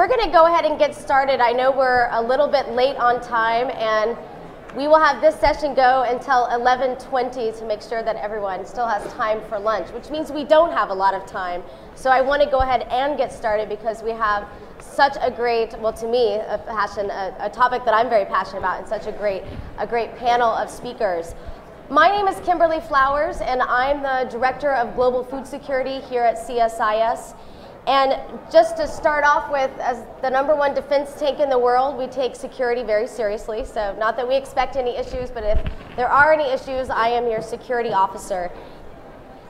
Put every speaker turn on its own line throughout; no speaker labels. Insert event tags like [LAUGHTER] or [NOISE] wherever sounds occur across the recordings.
we're going to go ahead and get started. I know we're a little bit late on time, and we will have this session go until 11:20 to make sure that everyone still has time for lunch, which means we don't have a lot of time. So I want to go ahead and get started because we have such a great, well, to me, a passion, a, a topic that I'm very passionate about, and such a great, a great panel of speakers. My name is Kimberly Flowers, and I'm the Director of Global Food Security here at CSIS. And just to start off with, as the number one defense tank in the world, we take security very seriously. So, not that we expect any issues, but if there are any issues, I am your security officer.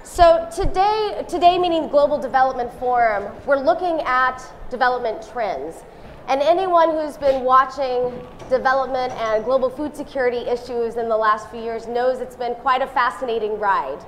So, today, today meaning Global Development Forum, we're looking at development trends. And anyone who's been watching development and global food security issues in the last few years knows it's been quite a fascinating ride.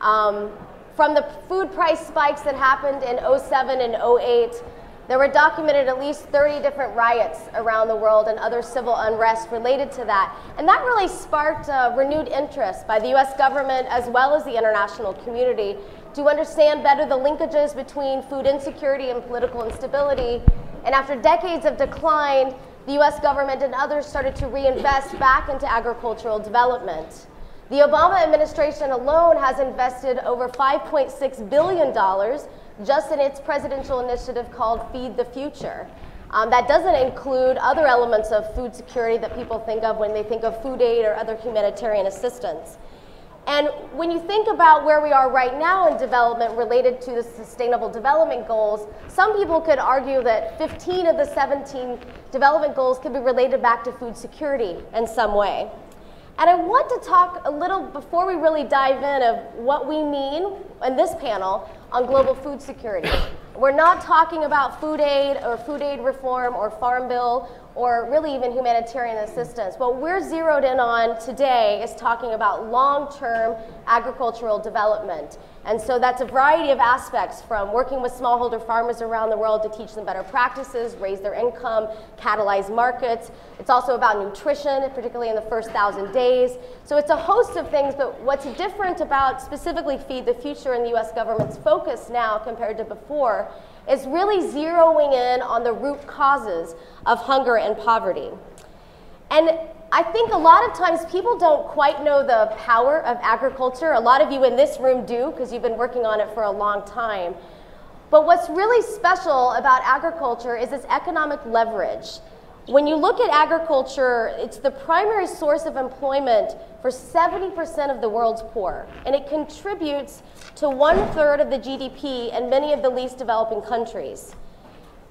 Um, from the food price spikes that happened in 07 and 08, there were documented at least 30 different riots around the world and other civil unrest related to that. And that really sparked uh, renewed interest by the US government as well as the international community to understand better the linkages between food insecurity and political instability. And after decades of decline, the US government and others started to reinvest back into agricultural development. The Obama administration alone has invested over $5.6 billion just in its presidential initiative called Feed the Future. Um, that doesn't include other elements of food security that people think of when they think of food aid or other humanitarian assistance. And when you think about where we are right now in development related to the Sustainable Development Goals, some people could argue that 15 of the 17 development goals could be related back to food security in some way. And I want to talk a little before we really dive in of what we mean in this panel on global food security. We're not talking about food aid or food aid reform or farm bill or really even humanitarian assistance. What we're zeroed in on today is talking about long-term agricultural development. And so that's a variety of aspects from working with smallholder farmers around the world to teach them better practices, raise their income, catalyze markets. It's also about nutrition, particularly in the first thousand days. So it's a host of things, but what's different about specifically Feed the Future and the US government's focus now compared to before is really zeroing in on the root causes of hunger and poverty. And I think a lot of times people don't quite know the power of agriculture. A lot of you in this room do because you've been working on it for a long time. But what's really special about agriculture is its economic leverage. When you look at agriculture, it's the primary source of employment for 70% of the world's poor, and it contributes to one third of the GDP in many of the least developing countries.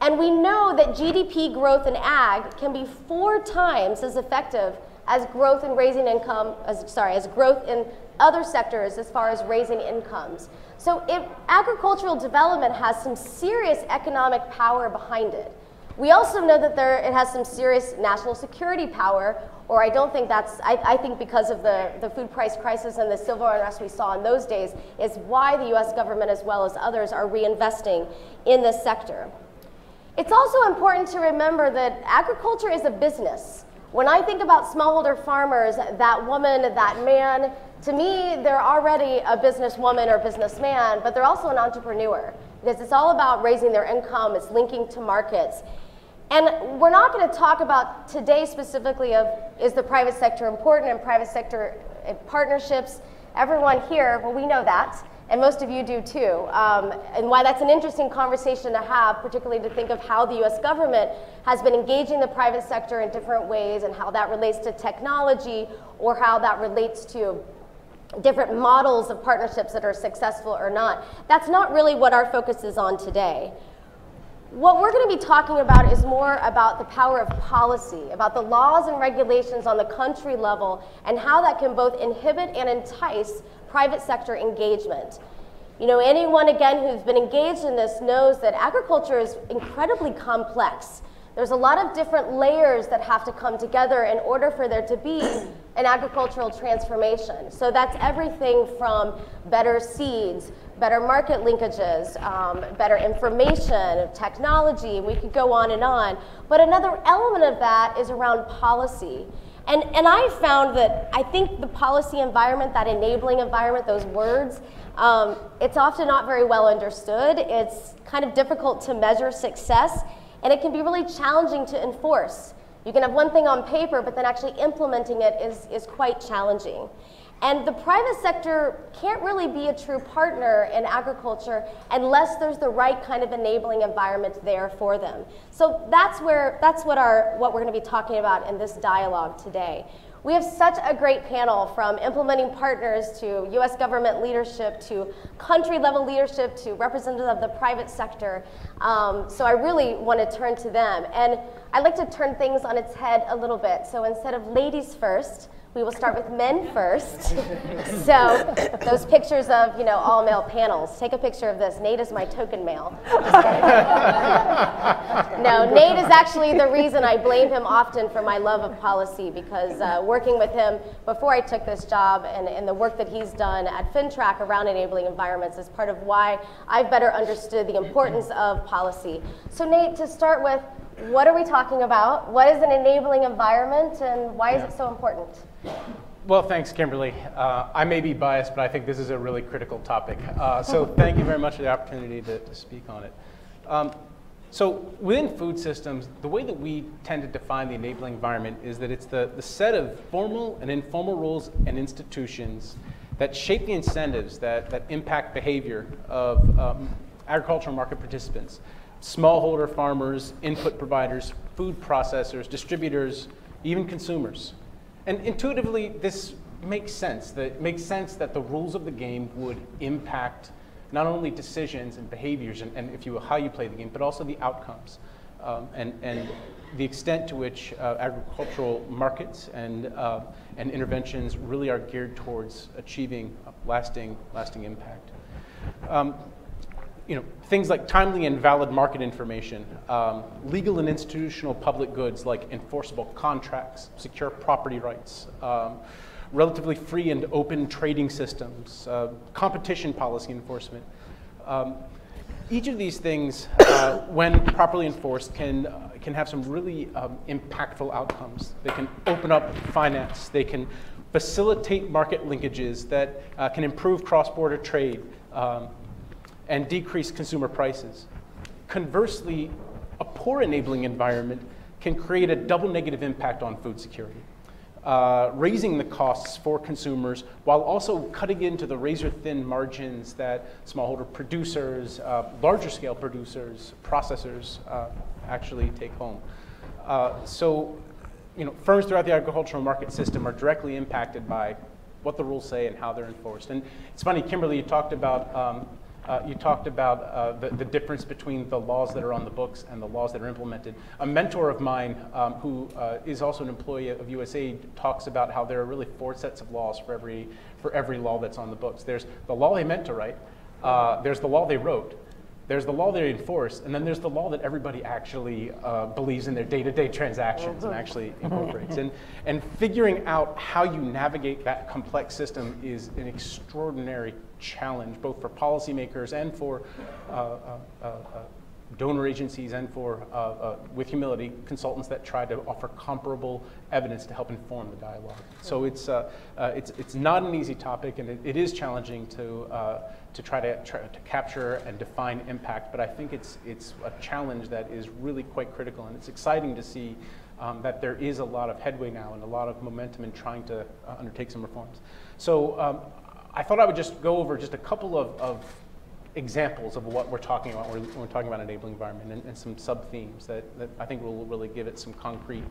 And we know that GDP growth in ag can be four times as effective as growth in raising income, as, sorry, as growth in other sectors as far as raising incomes. So agricultural development has some serious economic power behind it. We also know that there, it has some serious national security power, or I don't think that's, I, I think because of the, the food price crisis and the civil unrest we saw in those days, is why the US government as well as others are reinvesting in this sector. It's also important to remember that agriculture is a business. When I think about smallholder farmers, that woman, that man, to me, they're already a businesswoman or businessman, but they're also an entrepreneur because it's all about raising their income, it's linking to markets. And we're not going to talk about today specifically of is the private sector important and private sector eh, partnerships. Everyone here, well, we know that and most of you do too. Um, and why that's an interesting conversation to have, particularly to think of how the US government has been engaging the private sector in different ways and how that relates to technology or how that relates to different models of partnerships that are successful or not. That's not really what our focus is on today. What we're going to be talking about is more about the power of policy, about the laws and regulations on the country level, and how that can both inhibit and entice private sector engagement. You know, anyone again who's been engaged in this knows that agriculture is incredibly complex. There's a lot of different layers that have to come together in order for there to be an agricultural transformation. So that's everything from better seeds, better market linkages, um, better information, technology, we could go on and on. But another element of that is around policy. And, and I found that I think the policy environment, that enabling environment, those words, um, it's often not very well understood. It's kind of difficult to measure success. And it can be really challenging to enforce. You can have one thing on paper, but then actually implementing it is, is quite challenging. And the private sector can't really be a true partner in agriculture unless there's the right kind of enabling environment there for them. So that's where that's what our what we're going to be talking about in this dialogue today. We have such a great panel from implementing partners to US government leadership to country level leadership to representatives of the private sector. Um, so I really want to turn to them. And I'd like to turn things on its head a little bit. So instead of ladies first, we will start with men first. [LAUGHS] so those pictures of, you know, all male panels. Take a picture of this. Nate is my token male. [LAUGHS] no, Nate is actually the reason I blame him often for my love of policy because uh, working with him before I took this job and, and the work that he's done at Fintrac around enabling environments is part of why I've better understood the importance of policy. So Nate, to start with, what are we talking about? What is an enabling environment and why is it so important?
Well, thanks, Kimberly. Uh, I may be biased, but I think this is a really critical topic. Uh, so [LAUGHS] thank you very much for the opportunity to, to speak on it. Um, so within food systems, the way that we tend to define the enabling environment is that it's the, the set of formal and informal rules and institutions that shape the incentives that, that impact behavior of um, agricultural market participants, smallholder farmers, input providers, food processors, distributors, even consumers. And intuitively, this makes sense. That it makes sense that the rules of the game would impact not only decisions and behaviors and, and if you how you play the game, but also the outcomes um, and, and the extent to which uh, agricultural markets and, uh, and interventions really are geared towards achieving lasting, lasting impact. Um, you know, things like timely and valid market information, um, legal and institutional public goods like enforceable contracts, secure property rights, um, relatively free and open trading systems, uh, competition policy enforcement. Um, each of these things, uh, when properly enforced, can, uh, can have some really um, impactful outcomes. They can open up finance, they can facilitate market linkages that uh, can improve cross border trade um, and decrease consumer prices. Conversely, a poor enabling environment can create a double negative impact on food security, uh, raising the costs for consumers while also cutting into the razor thin margins that smallholder producers, uh, larger scale producers, processors uh, actually take home. Uh, so, you know, firms throughout the agricultural market system are directly impacted by what the rules say and how they're enforced. And it's funny, Kimberly, you talked about um, uh, you talked about uh, the, the, difference between the laws that are on the books and the laws that are implemented. A mentor of mine, um, who uh, is also an employee of USAID, talks about how there are really four sets of laws for every, for every law that's on the books. There's the law they meant to write, uh, there's the law they wrote, there's the law they enforce, and then there's the law that everybody actually uh, believes in their day-to-day transactions and actually incorporates. and, and figuring out how you navigate that complex system is an extraordinary challenge, both for policymakers and for uh, uh, uh, uh donor agencies and for, uh, with humility, consultants that try to offer comparable evidence to help inform the dialogue. So it's, it's, it's not an easy topic, and it, it is challenging to, to try to, to capture and define impact, but I think it's, it's a challenge that is really quite critical, and it's exciting to see um, that there is a lot of headway now and a lot of momentum in trying to uh, undertake some reforms. So um, I thought I would just go over just a couple of, of examples of what we're talking about when we're, talking about enabling environment and, and some sub-themes that, that, I think will really give it some concrete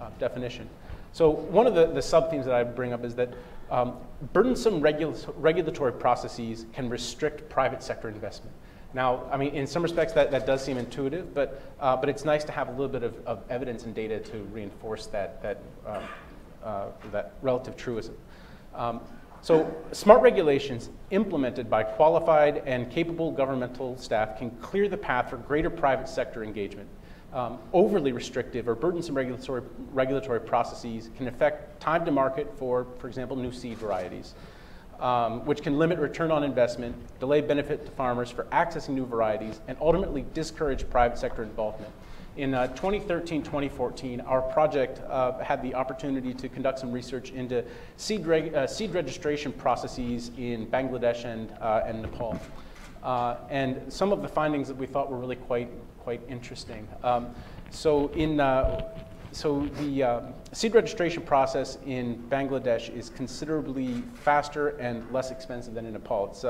uh, definition. So one of the, the sub-themes that I bring up is that um, burdensome regula regulatory processes can restrict private sector investment. Now, I mean, in some respects that, that does seem intuitive, but, uh, but it's nice to have a little bit of, of evidence and data to reinforce that, that, uh, uh, that relative truism. Um, so smart regulations implemented by qualified and capable governmental staff can clear the path for greater private sector engagement. Um, overly restrictive or burdensome regulatory, regulatory processes can affect time to market for, for example, new seed varieties, um, which can limit return on investment, delay benefit to farmers for accessing new varieties, and ultimately discourage private sector involvement. In 2013-2014, uh, our project uh, had the opportunity to conduct some research into seed, reg uh, seed registration processes in Bangladesh and, uh, and Nepal. Uh, and some of the findings that we thought were really quite, quite interesting. Um, so in uh, so the um, seed registration process in Bangladesh is considerably faster and less expensive than in Nepal. It's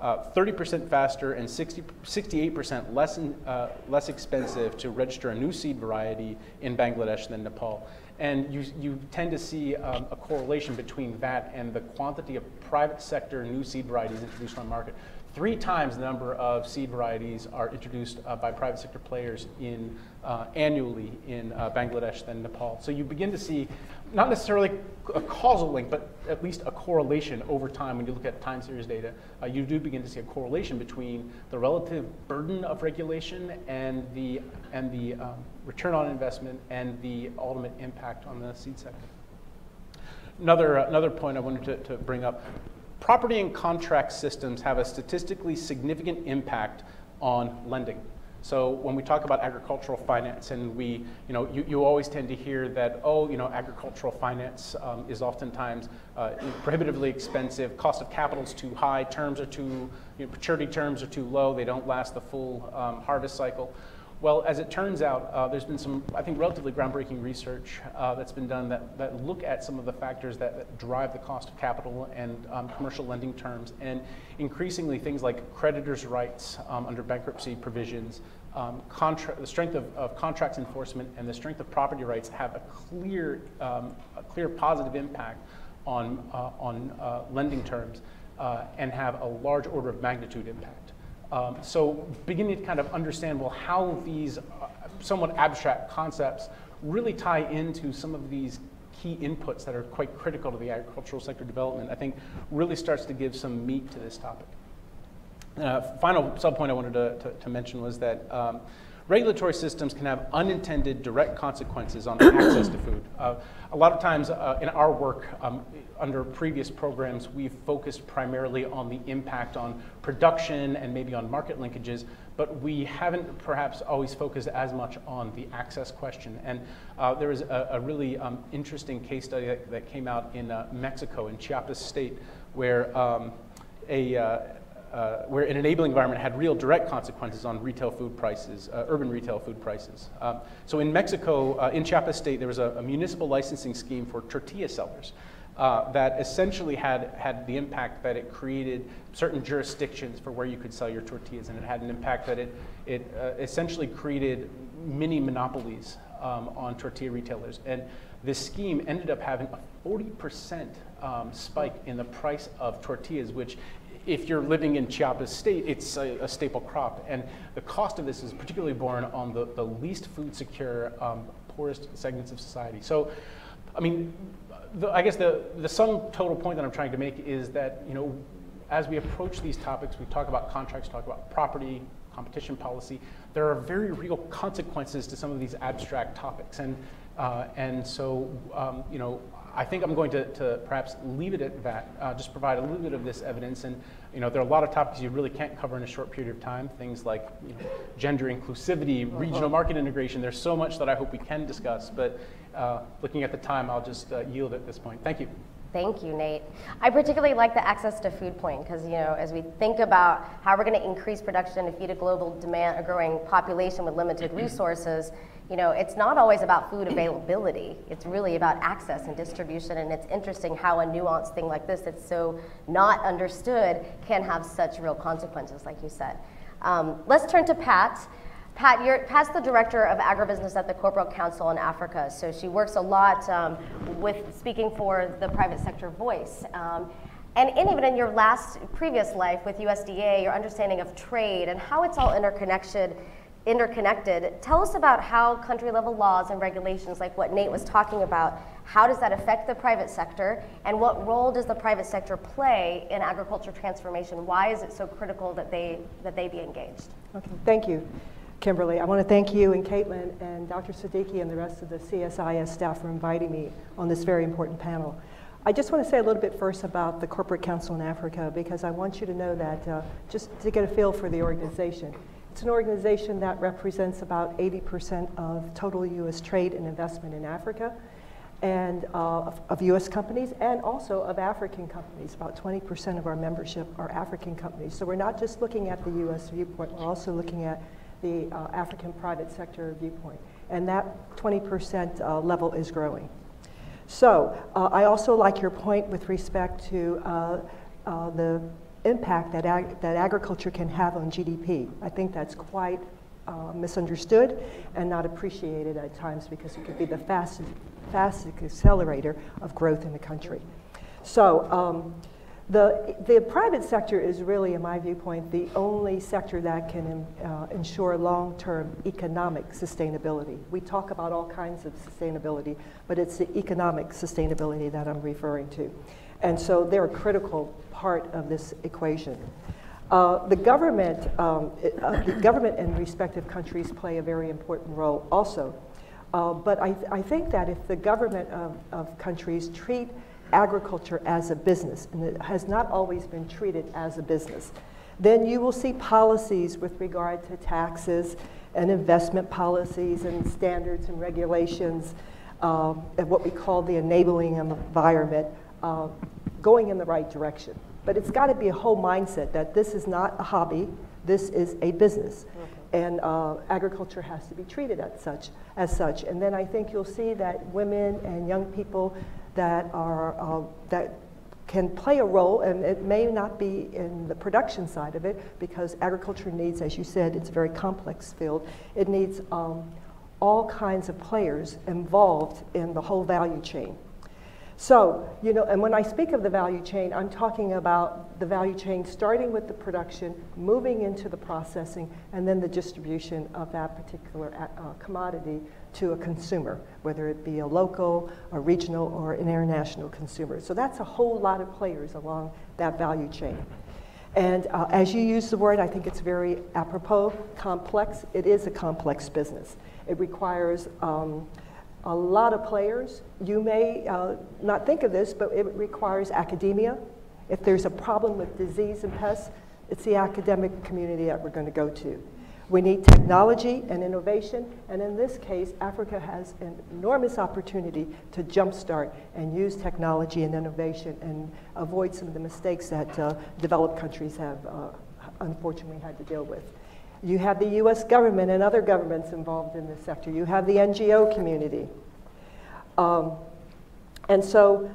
30% uh, faster and 60, 68% less, in, uh, less expensive to register a new seed variety in Bangladesh than Nepal. And you, you tend to see um, a correlation between that and the quantity of private sector new seed varieties introduced on the market three times the number of seed varieties are introduced uh, by private sector players in, uh, annually in uh, Bangladesh than Nepal. So you begin to see not necessarily a causal link, but at least a correlation over time. When you look at time series data, uh, you do begin to see a correlation between the relative burden of regulation and the, and the um, return on investment and the ultimate impact on the seed sector. Another, another point I wanted to, to bring up property and contract systems have a statistically significant impact on lending. So when we talk about agricultural finance, and we, you know, you, you always tend to hear that, oh, you know, agricultural finance um, is oftentimes uh, prohibitively expensive, cost of capital is too high, terms are too, you know, maturity terms are too low, they don't last the full um, harvest cycle. Well, as it turns out, uh, there's been some, I think, relatively groundbreaking research uh, that's been done that, that look at some of the factors that, that drive the cost of capital and um, commercial lending terms. And increasingly, things like creditors' rights um, under bankruptcy provisions, um, the strength of, of, contracts enforcement, and the strength of property rights have a clear, um, a clear positive impact on, uh, on uh, lending terms uh, and have a large order of magnitude impact. Um, so beginning to kind of understand, well, how these uh, somewhat abstract concepts really tie into some of these key inputs that are quite critical to the agricultural sector development, I think really starts to give some meat to this topic. Uh, final subpoint I wanted to, to, to mention was that um, regulatory systems can have unintended direct consequences on access to food. Uh, a lot of times uh, in our work um, under previous programs, we've focused primarily on the impact on production and maybe on market linkages, but we haven't perhaps always focused as much on the access question. And uh, there was a, a really um, interesting case study that, that came out in uh, Mexico, in Chiapas State, where um, a, uh, uh, where an enabling environment had real direct consequences on retail food prices, uh, urban retail food prices. Um, so in Mexico, uh, in Chiapas State, there was a, a, municipal licensing scheme for tortilla sellers. Uh, that essentially had, had the impact that it created certain jurisdictions for where you could sell your tortillas, and it had an impact that it, it uh, essentially created mini monopolies um, on tortilla retailers. And this scheme ended up having a 40% um, spike in the price of tortillas, which if you're living in Chiapas State, it's a, a, staple crop. And the cost of this is particularly borne on the, the least food secure, um, poorest segments of society. So, I mean, the, I guess the, the sum total point that I'm trying to make is that, you know, as we approach these topics, we talk about contracts, talk about property, competition policy, there are very real consequences to some of these abstract topics. And, uh, and so, um, you know, I think I'm going to, to perhaps leave it at that, uh, just provide a little bit of this evidence. And you know, there are a lot of topics you really can't cover in a short period of time, things like you know, gender inclusivity, regional market integration. There's so much that I hope we can discuss, but uh, looking at the time, I'll just uh, yield at this point. Thank you.
Thank you, Nate. I particularly like the access to food point because, you know, as we think about how we're going to increase production to feed a global demand, a growing population with limited resources, you know, it's not always about food availability. It's really about access and distribution. And it's interesting how a nuanced thing like this that's so not understood can have such real consequences, like you said. Um, let's turn to Pat. Pat, you're, Pat's the director of agribusiness at the Corporate Council in Africa. So she works a lot um, with speaking for the private sector voice. Um, and in, even in your last previous life with USDA, your understanding of trade and how it's all interconnected interconnected. Tell us about how country level laws and regulations, like what Nate was talking about, how does that affect the private sector, and what role does the private sector play in agriculture transformation? Why is it so critical that they, that they be engaged?
Okay, thank you. Kimberly. I want to thank you and Caitlin and Dr. Siddiqui and the rest of the CSIS staff for inviting me on this very important panel. I just want to say a little bit first about the Corporate Council in Africa because I want you to know that uh, just to get a feel for the organization. It's an organization that represents about 80% of total U.S. trade and investment in Africa and uh, of, of, U.S. companies and also of African companies. About 20% of our membership are African companies. So we're not just looking at the U.S. viewpoint, we're also looking at the uh, African private sector viewpoint. And that 20% uh, level is growing. So uh, I also like your point with respect to uh, uh, the impact that, ag that agriculture can have on GDP. I think that's quite misunderstood and not appreciated at times because it could be the fastest, fastest accelerator of growth in the country. So um, the, the private sector is really, in my viewpoint, the only sector that can uh, ensure long-term economic sustainability. We talk about all kinds of sustainability, but it's the economic sustainability that I'm referring to. And so they're a critical part of this equation. Uh, the government, um, uh, the government in respective countries play a very important role also. Uh, but I, th I, think that if the government of, of countries treat agriculture as a business, and it has not always been treated as a business, then you will see policies with regard to taxes and investment policies and standards and regulations um, and what we call the enabling environment uh, going in the right direction. But it's got to be a whole mindset that this is not a hobby, this is a business. Okay. And uh, agriculture has to be treated as such, as such. And then I think you'll see that women and young people that are uh, that can play a role, and it may not be in the production side of it, because agriculture needs, as you said, it's a very complex field. It needs um, all kinds of players involved in the whole value chain. So, you know, and when I speak of the value chain, I'm talking about the value chain starting with the production, moving into the processing, and then the distribution of that particular uh, commodity to a consumer, whether it be a local, a regional, or an international consumer. So that's a whole lot of players along that value chain. And uh, as you use the word, I think it's very apropos, complex. It is a complex business. It requires um, a lot of players. You may uh, not think of this, but it requires academia. If there's a problem with disease and pests, it's the academic community that we're going to go to. We need technology and innovation, and in this case, Africa has an enormous opportunity to jumpstart and use technology and innovation and avoid some of the mistakes that uh, developed countries have uh, unfortunately had to deal with. You have the US government and other governments involved in this sector. You have the NGO community. Um, and so,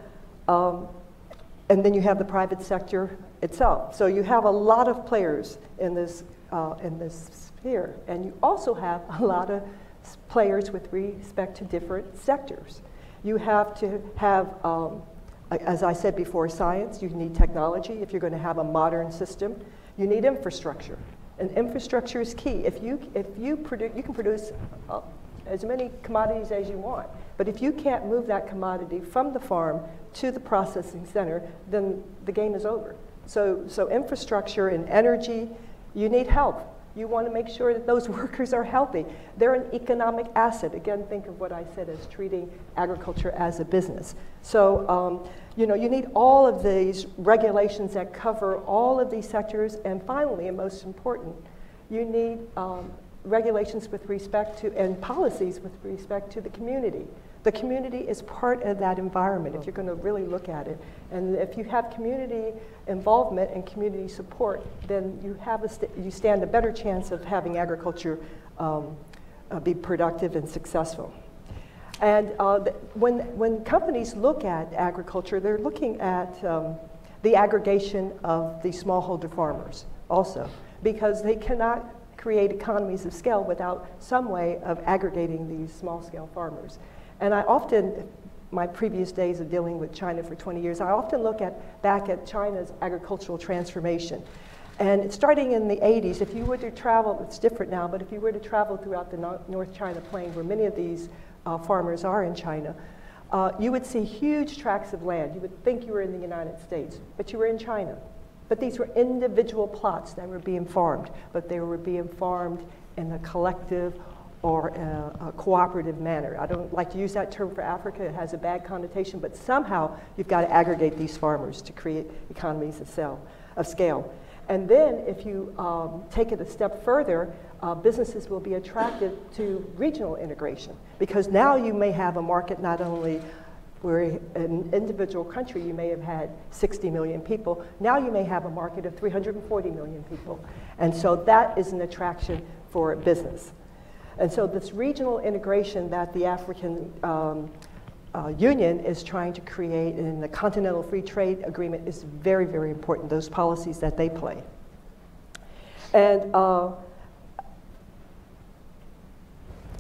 um, and then you have the private sector itself. So you have a lot of players in this, uh, in this And you also have a lot of players with respect to different sectors. You have to have, um, as I said before, science, you need technology if you're going to have a modern system. You need infrastructure. And infrastructure is key. If you, if you, produce, you can produce uh, as many commodities as you want, but if you can't move that commodity from the farm to the processing center, then the game is over. So, so infrastructure and energy, you need help. You want to make sure that those [LAUGHS] workers are healthy. They're an economic asset. Again, think of what I said as treating agriculture as a business. So, um, you know, you need all of these regulations that cover all of these sectors. And finally, and most important, you need um, regulations with respect to, and policies with respect to the community. The community is part of that environment if you're going to really look at it. And if you have community involvement and community support, then you, have a st you stand a better chance of having agriculture um, uh, be productive and successful. And uh, when, when companies look at agriculture, they're looking at um, the aggregation of the smallholder farmers also, because they cannot create economies of scale without some way of aggregating these small scale farmers. And I often, my previous days of dealing with China for 20 years, I often look at, back at China's agricultural transformation. And starting in the 80s, if you were to travel, it's different now, but if you were to travel throughout the North China Plain, where many of these uh, farmers are in China, uh, you would see huge tracts of land. You would think you were in the United States, but you were in China. But these were individual plots that were being farmed, but they were being farmed in a collective or a, a, cooperative manner. I don't like to use that term for Africa, it has a bad connotation, but somehow you've got to aggregate these farmers to create economies of, sell, of scale. And then if you um, take it a step further, uh, businesses will be attracted to regional integration because now you may have a market not only where an individual country you may have had 60 million people, now you may have a market of 340 million people. And so that is an attraction for business. And so this regional integration that the African um, uh, Union is trying to create in the Continental Free Trade Agreement is very, very important, those policies that they play. And, uh,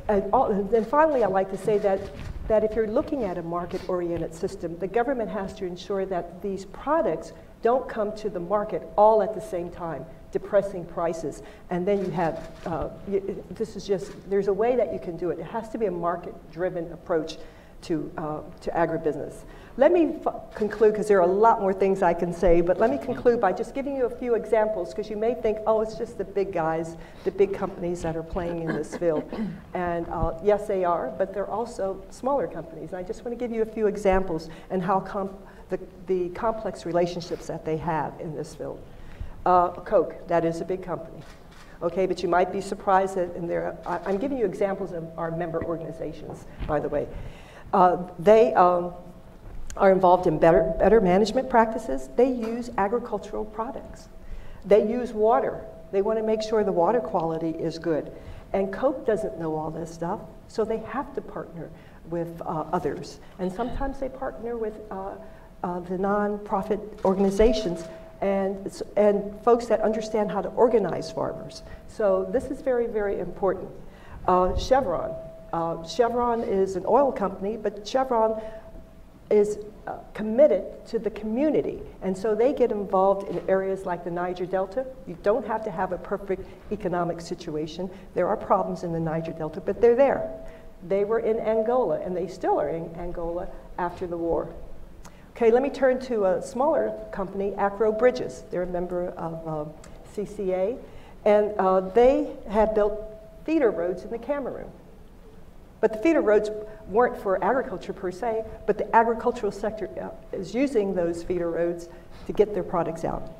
and, all, and then finally, I'd like to say that, that if you're looking at a market-oriented system, the government has to ensure that these products don't come to the market all at the same time depressing prices. And then you have, uh, you, this is just, there's a way that you can do it. It has to be a market-driven approach to, uh, to agribusiness. Let me conclude, because there are a lot more things I can say, but let me conclude by just giving you a few examples, because you may think, oh, it's just the big guys, the big companies that are playing in this field. [COUGHS] And uh, yes, they are, but they're also smaller companies. And I just want to give you a few examples and how the, the complex relationships that they have in this field. Uh, Coke, that is a big company. Okay, but you might be surprised that in there, I'm giving you examples of our member organizations, by the way. Uh, they um, are involved in better, better management practices. They use agricultural products. They use water. They want to make sure the water quality is good. And Coke doesn't know all this stuff, so they have to partner with uh, others. And sometimes they partner with uh, uh the nonprofit organizations and, and folks that understand how to organize farmers. So this is very, very important. Uh, Chevron. Uh, Chevron is an oil company, but Chevron is uh, committed to the community. And so they get involved in areas like the Niger Delta. You don't have to have a perfect economic situation. There are problems in the Niger Delta, but they're there. They were in Angola, and they still are in Angola after the war. Okay, let me turn to a smaller company, Acrow Bridges. They're a member of uh, CCA, and uh, they have built feeder roads in the Cameroon. But the feeder roads weren't for agriculture per se, but the agricultural sector uh, is using those feeder roads to get their products out.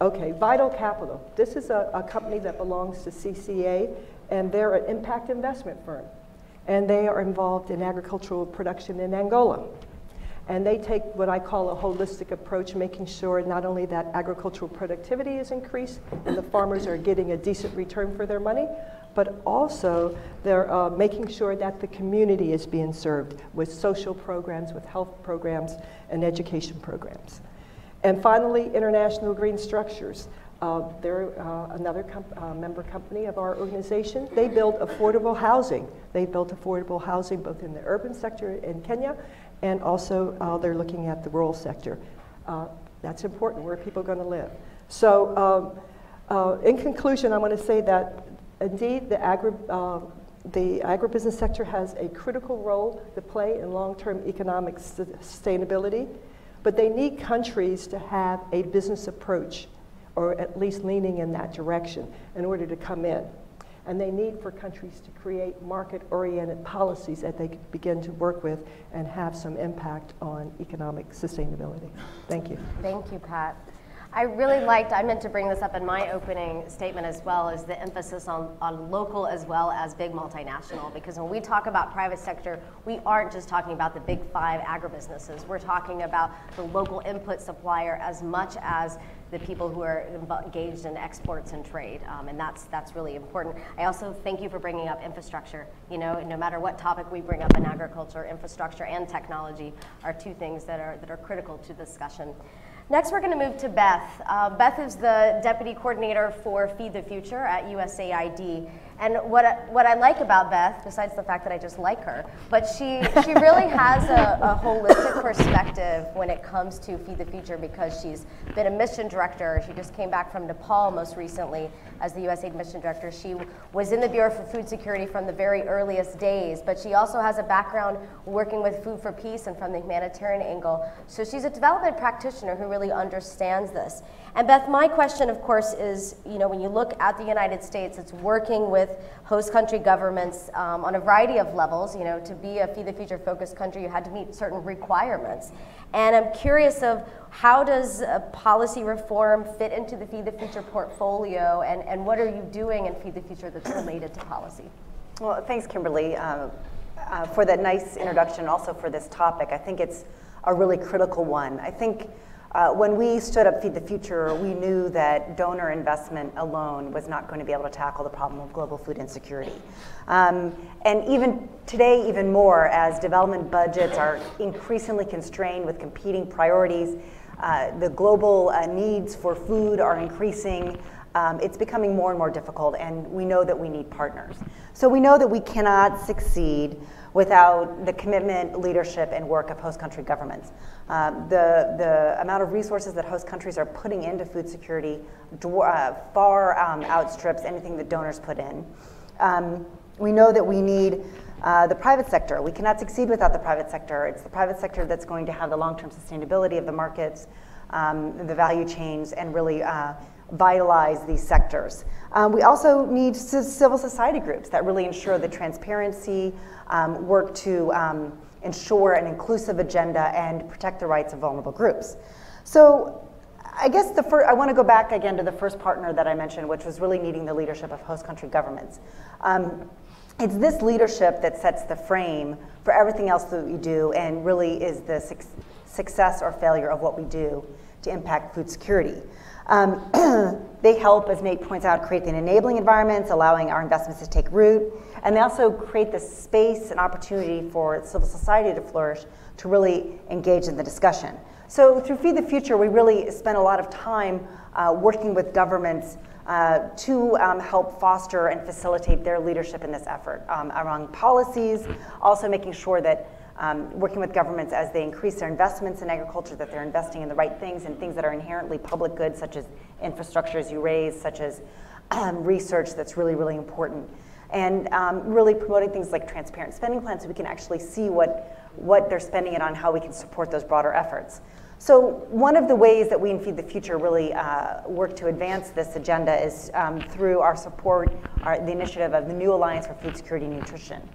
Okay, Vital Capital. This is a, a company that belongs to CCA, and they're an impact investment firm. And they are involved in agricultural production in Angola. And they take what I call a holistic approach, making sure not only that agricultural productivity is increased and the farmers are getting a decent return for their money, but also they're uh, making sure that the community is being served with social programs, with health programs, and education programs. And finally, International Green Structures. Uh, they're uh, another uh, member company of our organization. They build affordable housing. They built affordable housing both in the urban sector in Kenya and also uh, they're looking at the rural sector. Uh, that's important. Where are people going to live? So, um, uh, in conclusion, I want to say that indeed the, agri, uh, the agribusiness sector has a critical role to play in long-term economic sustainability, but they need countries to have a business approach, or at least leaning in that direction, in order to come in and they need for countries to create market-oriented policies that they can begin to work with and have some impact on economic sustainability. Thank you.
Thank you, Pat. I really liked, I meant to bring this up in my opening statement as well, is the emphasis on, on local as well as big multinational. Because when we talk about private sector, we aren't just talking about the big five agribusinesses. We're talking about the local input supplier as much as the people who are engaged in exports and trade, um, and that's that's really important. I also thank you for bringing up infrastructure. You know, no matter what topic we bring up in agriculture, infrastructure and technology are two things that are that are critical to discussion. Next, we're going to move to Beth. Uh, Beth is the deputy coordinator for Feed the Future at USAID. And what I, what I like about Beth, besides the fact that I just like her, but she, she really has a, a holistic perspective when it comes to Feed the Future because she's been a mission director. She just came back from Nepal most recently as the USAID mission director. She was in the Bureau for Food Security from the very earliest days, but she also has a background working with Food for Peace and from the humanitarian angle. So she's a development practitioner who really understands this. And Beth, my question, of course, is you know, when you look at the United States, it's working with host country governments um, on a variety of levels. You know, to be a Feed the Future focused country, you had to meet certain requirements. And I'm curious of how does policy reform fit into the Feed the Future portfolio, and, and what are you doing in Feed the Future that's related to policy?
Well, thanks, Kimberly, uh, uh, for that nice introduction, also for this topic. I think it's a really critical one. I think Uh, when we stood up Feed the Future, we knew that donor investment alone was not going to be able to tackle the problem of global food insecurity. Um, and even today, even more, as development budgets are increasingly constrained with competing priorities, uh, the global uh, needs for food are increasing. Um, it's becoming more and more difficult, and we know that we need partners. So we know that we cannot succeed without the commitment, leadership, and work of host country governments. Um, the, the amount of resources that host countries are putting into food security uh, far um, outstrips anything that donors put in. Um, we know that we need uh, the private sector. We cannot succeed without the private sector. It's the private sector that's going to have the long term sustainability of the markets, um, the value chains, and really uh, vitalize these sectors. Um, we also need civil society groups that really ensure the transparency, um, work to um, ensure an inclusive agenda and protect the rights of vulnerable groups. So I guess the first, I want to go back again to the first partner that I mentioned, which was really needing the leadership of host country governments. Um, it's this leadership that sets the frame for everything else that we do and really is the su success or failure of what we do to impact food security. Um, [CLEARS THROAT] they help, as Nate points out, create the enabling environments, allowing our investments to take root, and they also create the space and opportunity for civil society to flourish to really engage in the discussion. So through Feed the Future, we really spent a lot of time uh, working with governments uh, to um, help foster and facilitate their leadership in this effort um, around policies, also making sure that um, working with governments as they increase their investments in agriculture, that they're investing in the right things and things that are inherently public goods, such as infrastructure, as you raise, such as um, research that's really, really important. And um, really promoting things like transparent spending plans so we can actually see what, what they're spending it on, how we can support those broader efforts. So one of the ways that we in Feed the Future really uh, work to advance this agenda is um, through our support, our, the initiative of the New Alliance for Food Security and Nutrition.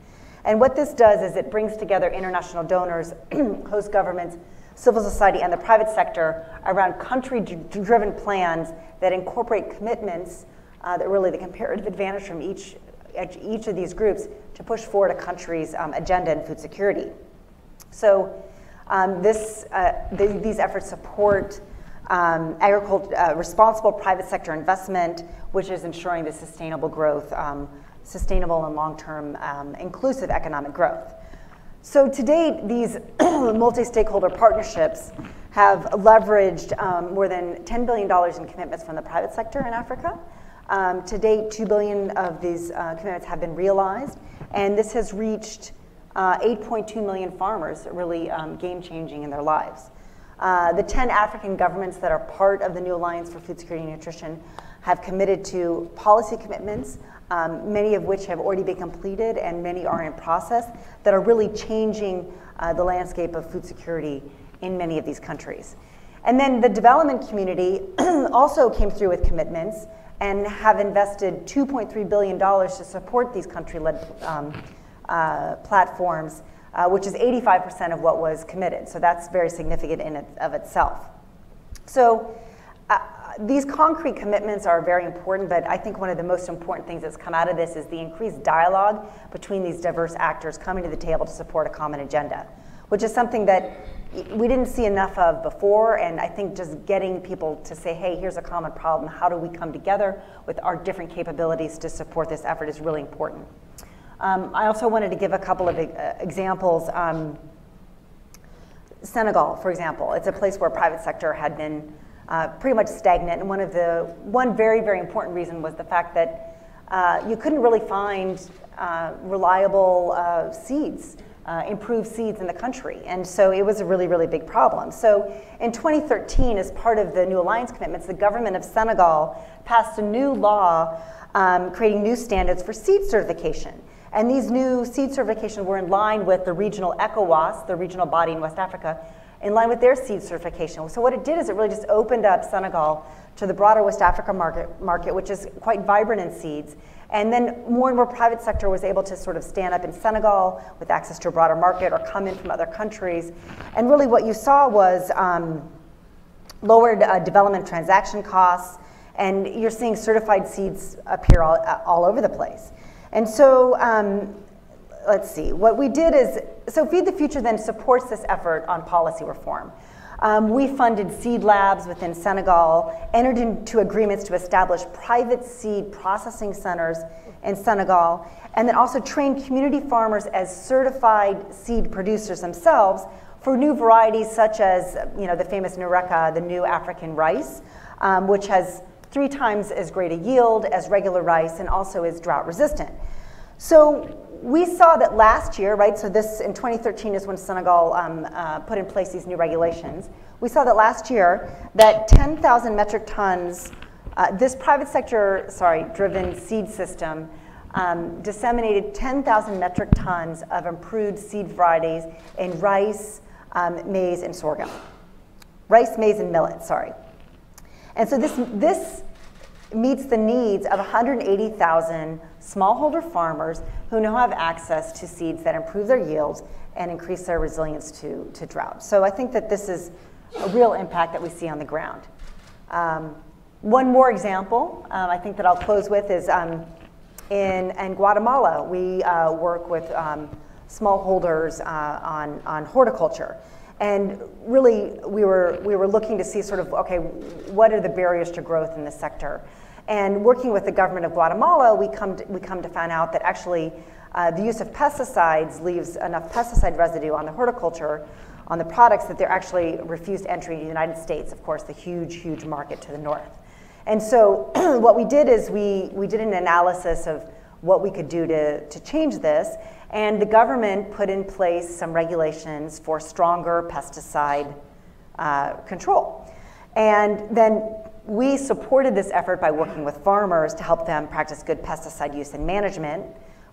And what this does is it brings together international donors, [CLEARS THROAT] host governments, civil society, and the private sector around country-driven plans that incorporate commitments uh, that really the comparative advantage from each, each of these groups to push forward a country's um, agenda in food security. So um, this, uh, the, these efforts support um, uh, responsible private sector investment, which is ensuring the sustainable growth um, sustainable and long-term um, inclusive economic growth. So to date, these [CLEARS THROAT] multi-stakeholder partnerships have leveraged um, more than $10 billion in commitments from the private sector in Africa. Um, to date, 2 billion of these uh, commitments have been realized, and this has reached uh, 8.2 million farmers, really um, game-changing in their lives. Uh, the 10 African governments that are part of the New Alliance for Food Security and Nutrition have committed to policy commitments um, many of which have already been completed and many are in process, that are really changing uh, the landscape of food security in many of these countries. And then the development community [CLEARS THROAT] also came through with commitments and have invested $2.3 billion to support these country-led um, uh, platforms, uh, which is 85% of what was committed. So that's very significant in it, of itself. So uh, these concrete commitments are very important, but I think one of the most important things that's come out of this is the increased dialogue between these diverse actors coming to the table to support a common agenda, which is something that we didn't see enough of before, and I think just getting people to say, hey, here's a common problem, how do we come together with our different capabilities to support this effort is really important. Um, I also wanted to give a couple of uh, examples. Um, Senegal, for example, it's a place where private sector had been uh, pretty much stagnant. And one of the one very very important reason was the fact that uh, you couldn't really find uh, reliable uh, seeds. Uh, improved seeds in the country. And so it was a really, really big problem. So in 2013, as part of the New Alliance commitments, the government of Senegal passed a new law um, creating new standards for seed certification. And these new seed certifications were in line with the regional ECOWAS, the regional body in West Africa, in line with their seed certification. So what it did is it really just opened up Senegal to the broader West Africa market, market which is quite vibrant in seeds. And then more and more private sector was able to sort of stand up in Senegal with access to a broader market or come in from other countries. And really what you saw was um, lowered uh, development transaction costs, and you're seeing certified seeds appear all, all over the place. And so um, let's see, what we did is, so Feed the Future then supports this effort on policy reform. Um, we funded seed labs within Senegal, entered into agreements to establish private seed processing centers in Senegal, and then also trained community farmers as certified seed producers themselves for new varieties such as you know, the famous NERICA, the new African rice, um, which has three times as great a yield as regular rice and also is drought resistant. So we saw that last year, right? So this in 2013 is when Senegal um, uh, put in place these new regulations. We saw that last year that 10,000 metric tons, uh, this private sector, sorry, driven seed system um, disseminated 10,000 metric tons of improved seed varieties in rice, um, maize, and sorghum. Rice, maize, and millet, sorry. And so this, this meets the needs of 180,000 smallholder farmers who now have access to seeds that improve their yields and increase their resilience to, to drought. So I think that this is a real impact that we see on the ground. Um, one more example um, I think that I'll close with is um, in, in, Guatemala, we uh, work with um, smallholders uh, on, on horticulture. And really, we were, we were looking to see sort of, okay, what are the barriers to growth in this sector? And working with the government of Guatemala, we come to, we come to find out that actually uh, the use of pesticides leaves enough pesticide residue on the horticulture, on the products, that they're actually refused entry in the United States, of course, the huge, huge market to the north. And so [CLEARS THROAT] what we did is we, we did an analysis of what we could do to, to change this. And the government put in place some regulations for stronger pesticide uh, control. And then we supported this effort by working with farmers to help them practice good pesticide use and management.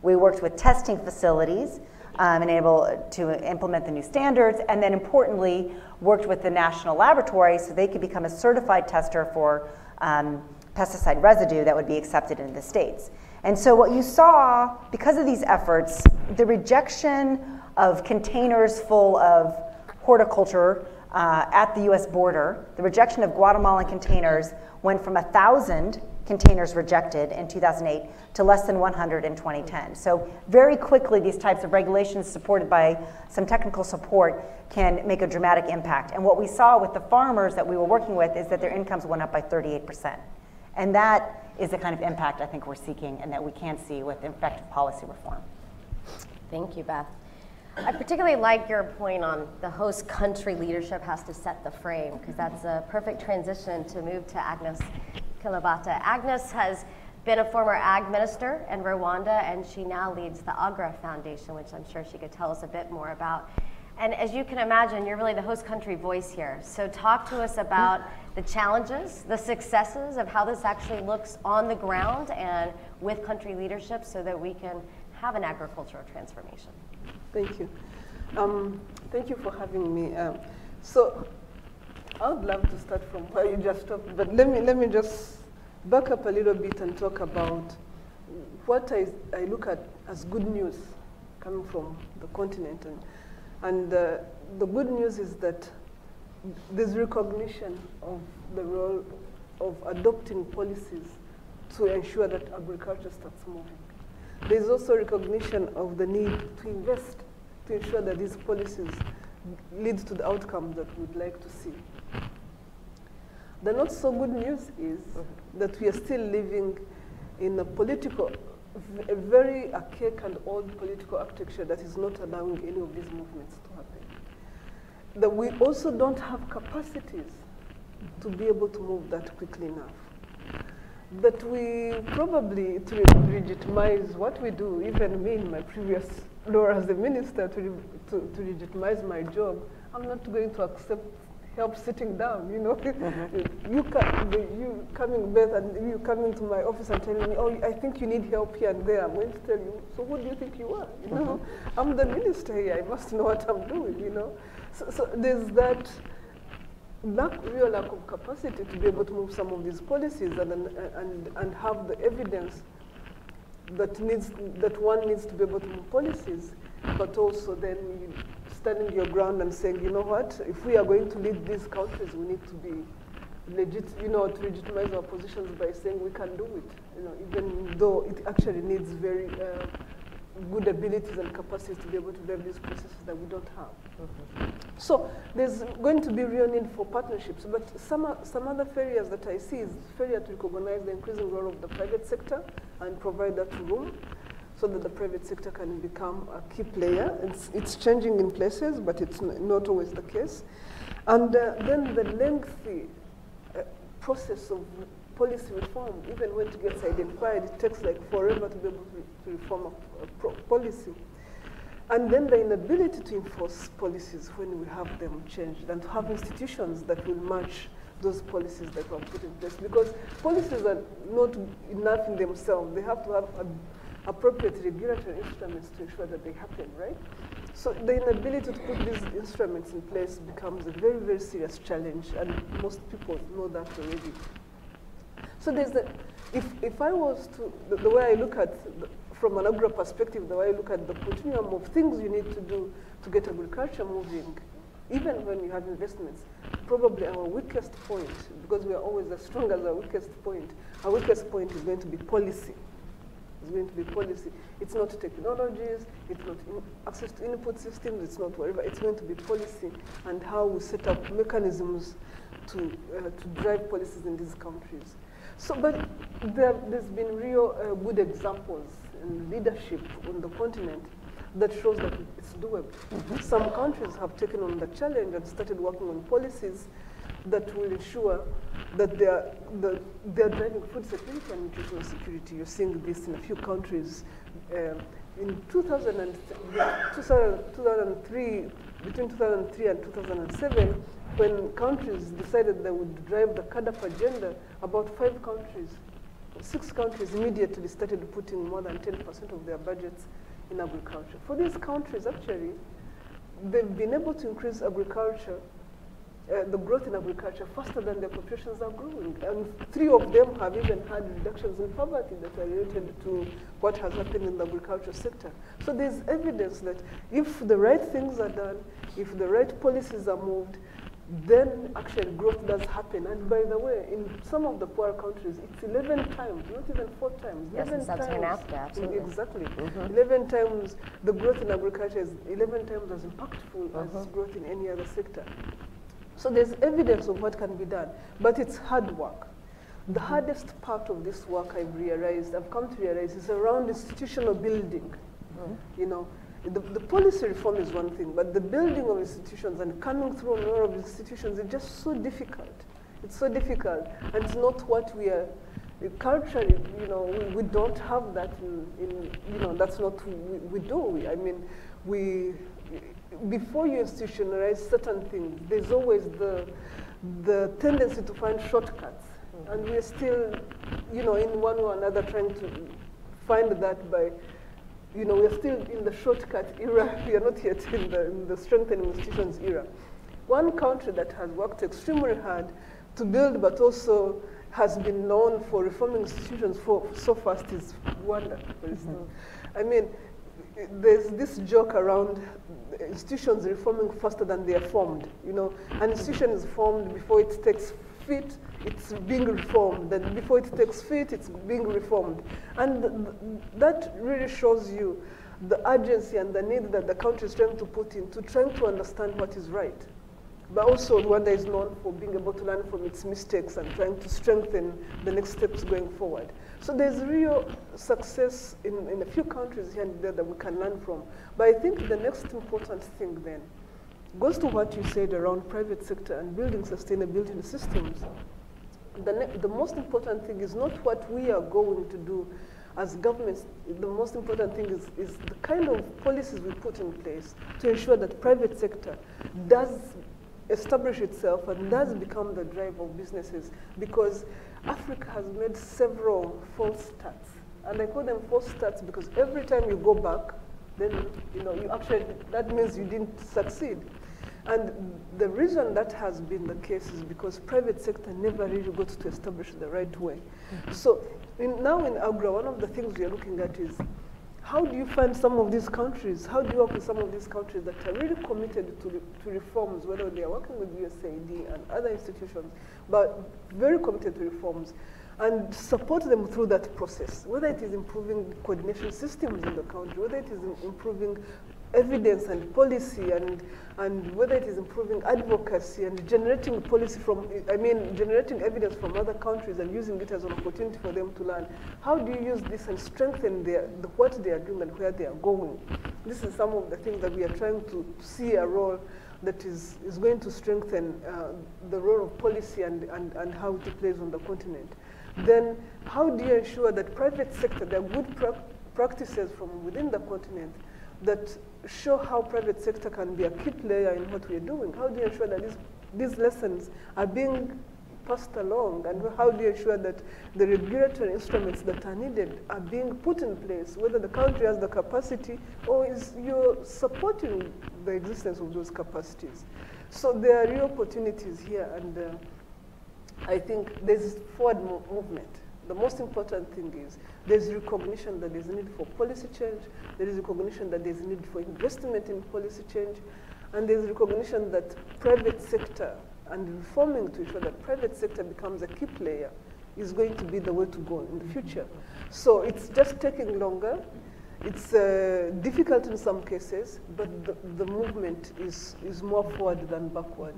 We worked with testing facilities um, and able to implement the new standards, and then importantly, worked with the national laboratory so they could become a certified tester for um, pesticide residue that would be accepted in the states. And so what you saw, because of these efforts, the rejection of containers full of horticulture uh, at the US border, the rejection of Guatemalan containers went from 1,000 containers rejected in 2008 to less than 100 in 2010. So very quickly, these types of regulations supported by some technical support can make a dramatic impact. And what we saw with the farmers that we were working with is that their incomes went up by 38%. And that is the kind of impact I think we're seeking and that we can see with effective policy reform.
Thank you, Beth. I particularly like your point on the host country leadership has to set the frame because that's a perfect transition to move to Agnes Kalibata. Agnes has been a former ag minister in Rwanda and she now leads the AGRA Foundation, which I'm sure she could tell us a bit more about. And as you can imagine, you're really the host country voice here. So talk to us about the challenges, the successes of how this actually looks on the ground and with country leadership so that we can have an agricultural transformation.
Thank you. Um, thank you for having me. Um, so I would love to start from where you just stopped, but let me, let me just back up a little bit and talk about what I, I look at as good news coming from the continent. And, and uh, the good news is that this recognition of the role of adopting policies to ensure that agriculture starts moving. There's also recognition of the need to invest to ensure that these policies lead to the outcomes that we'd like to see. The not so good news is mm-hmm. that we are still living in a political, a very archaic and old political architecture that is not allowing any of these movements to happen that we also don't have capacities to be able to move that quickly enough. That we probably, to legitimize what we do, even me in my previous role as a minister, to, to, to legitimize my job, I'm not going to accept help sitting down, you know. Mm-hmm. [LAUGHS] you, come, you coming, Beth, and you coming to my office and telling me, oh, I think you need help here and there. I'm going to tell you, so who do you think you are? You know, mm-hmm. I'm the minister here. I must know what I'm doing, you know. So, so there's that lack, real lack of capacity to be able to move some of these policies and, and, and have the evidence that, needs, that one needs to be able to move policies, but also then standing your ground and saying, you know what, if we are going to lead these countries, we need to be legit, you know, to legitimize our positions by saying we can do it, you know, even though it actually needs very uh, good abilities and capacities to be able to drive these processes that we don't have. Mm -hmm. So there's going to be real need for partnerships, but some, some other failures that I see is failure to recognize the increasing role of the private sector and provide that room so that the private sector can become a key player. It's, it's changing in places, but it's not always the case. And uh, then the lengthy uh, process of policy reform, even when it gets identified, it takes like forever to be able to, to reform a policy. And then the inability to enforce policies when we have them changed and to have institutions that will match those policies that were put in place. Because policies are not enough in themselves. They have to have appropriate regulatory instruments to ensure that they happen, right? So the inability to put these instruments in place becomes a very, very serious challenge, and most people know that already. So there's a, if, if I was to, the, the way I look at, the, from an AGRA perspective, the way I look at the continuum of things you need to do to get agriculture moving, even when you have investments, probably our weakest point, because we are always as strong as our weakest point, our weakest point is going to be policy. It's going to be policy. It's not technologies, it's not access to input systems, it's not whatever. It's going to be policy and how we set up mechanisms to, uh, to drive policies in these countries. So, but there, has been real uh, good examples leadership on the continent that shows that it's doable. Mm -hmm. Some countries have taken on the challenge and started working on policies that will ensure that they are, the, they are driving food security and nutritional security. You're seeing this in a few countries. Um, in 2000 and, 2003, between 2003 and 2007, when countries decided they would drive the CAADP agenda, about five countries, six countries immediately started putting more than 10% of their budgets in agriculture. For these countries, actually, they've been able to increase agriculture, uh, the growth in agriculture faster than their populations are growing. And three of them have even had reductions in poverty that are related to what has happened in the agriculture sector. So there's evidence that if the right things are done, if the right policies are moved, then actually growth does happen. And by the way, in some of the poor countries, it's 11 times, not even four times.
Yes, 11 times, Africa, absolutely.
Exactly. Mm -hmm. 11 times the growth in agriculture is 11 times as impactful mm -hmm. as mm-hmm. growth in any other sector. So there's evidence of what can be done, but it's hard work. The hardest part of this work I've realized, I've come to realize, is around institutional building. Mm -hmm. You know, the, the, policy reform is one thing, but the building of institutions and coming through lot of institutions is just so difficult. It's so difficult, and it's not what we are. Culturally, you know, we, we don't have that in, in, you know, that's not we, we do. We, I mean, we, before you institutionalize certain things, there's always the, the tendency to find shortcuts. And we're still, you know, in one way or another trying to find that by you know, we're still in the shortcut era. [LAUGHS] We are not yet in the, in the strengthening institutions era. One country that has worked extremely hard to build, but also has been known for reforming institutions for so fast is Rwanda, for instance. Mm -hmm. I mean, there's this joke around institutions reforming faster than they are formed. You know, an institution is formed before it takes it's being reformed. Then before it takes feet, it's being reformed. And th that really shows you the urgency and the need that the country is trying to put into trying to understand what is right. But also Rwanda is known for being able to learn from its mistakes and trying to strengthen the next steps going forward. So there's real success in, in a few countries here and there that we can learn from. But I think the next important thing then goes to what you said around private sector and building sustainability systems. The, the most important thing is not what we are going to do as governments. The most important thing is, is the kind of policies we put in place to ensure that private sector does establish itself and does become the drive of businesses because Africa has made several false starts. And I call them false starts because every time you go back, then you know you actually that means you didn't succeed. And the reason that has been the case is because private sector never really got to establish the right way. So in, now in AGRA, one of the things we are looking at is how do you find some of these countries, how do you work with some of these countries that are really committed to, re, to reforms, whether they are working with USAID and other institutions, but very committed to reforms. and support them through that process, whether it is improving coordination systems in the country, whether it is improving evidence and policy and, and whether it is improving advocacy and generating policy from, I mean, generating evidence from other countries and using it as an opportunity for them to learn. How do you use this and strengthen their, the, what they are doing and where they are going? This is some of the things that we are trying to see a role that is, is going to strengthen uh, the role of policy and, and, and how it plays on the continent. Then how do you ensure that private sector, there are good pra practices from within the continent that show how private sector can be a key player in what we're doing? How do you ensure that these, these lessons are being passed along? And how do you ensure that the regulatory instruments that are needed are being put in place, whether the country has the capacity or is you're supporting the existence of those capacities? So there are real opportunities here, and uh, I think there's forward movement. The most important thing is there's recognition that there's a need for policy change, there is recognition that there's a need for investment in policy change, and there's recognition that private sector and reforming to ensure that private sector becomes a key player is going to be the way to go in the future. So it's just taking longer. It's uh, difficult in some cases, but the, the movement is, is more forward than backward.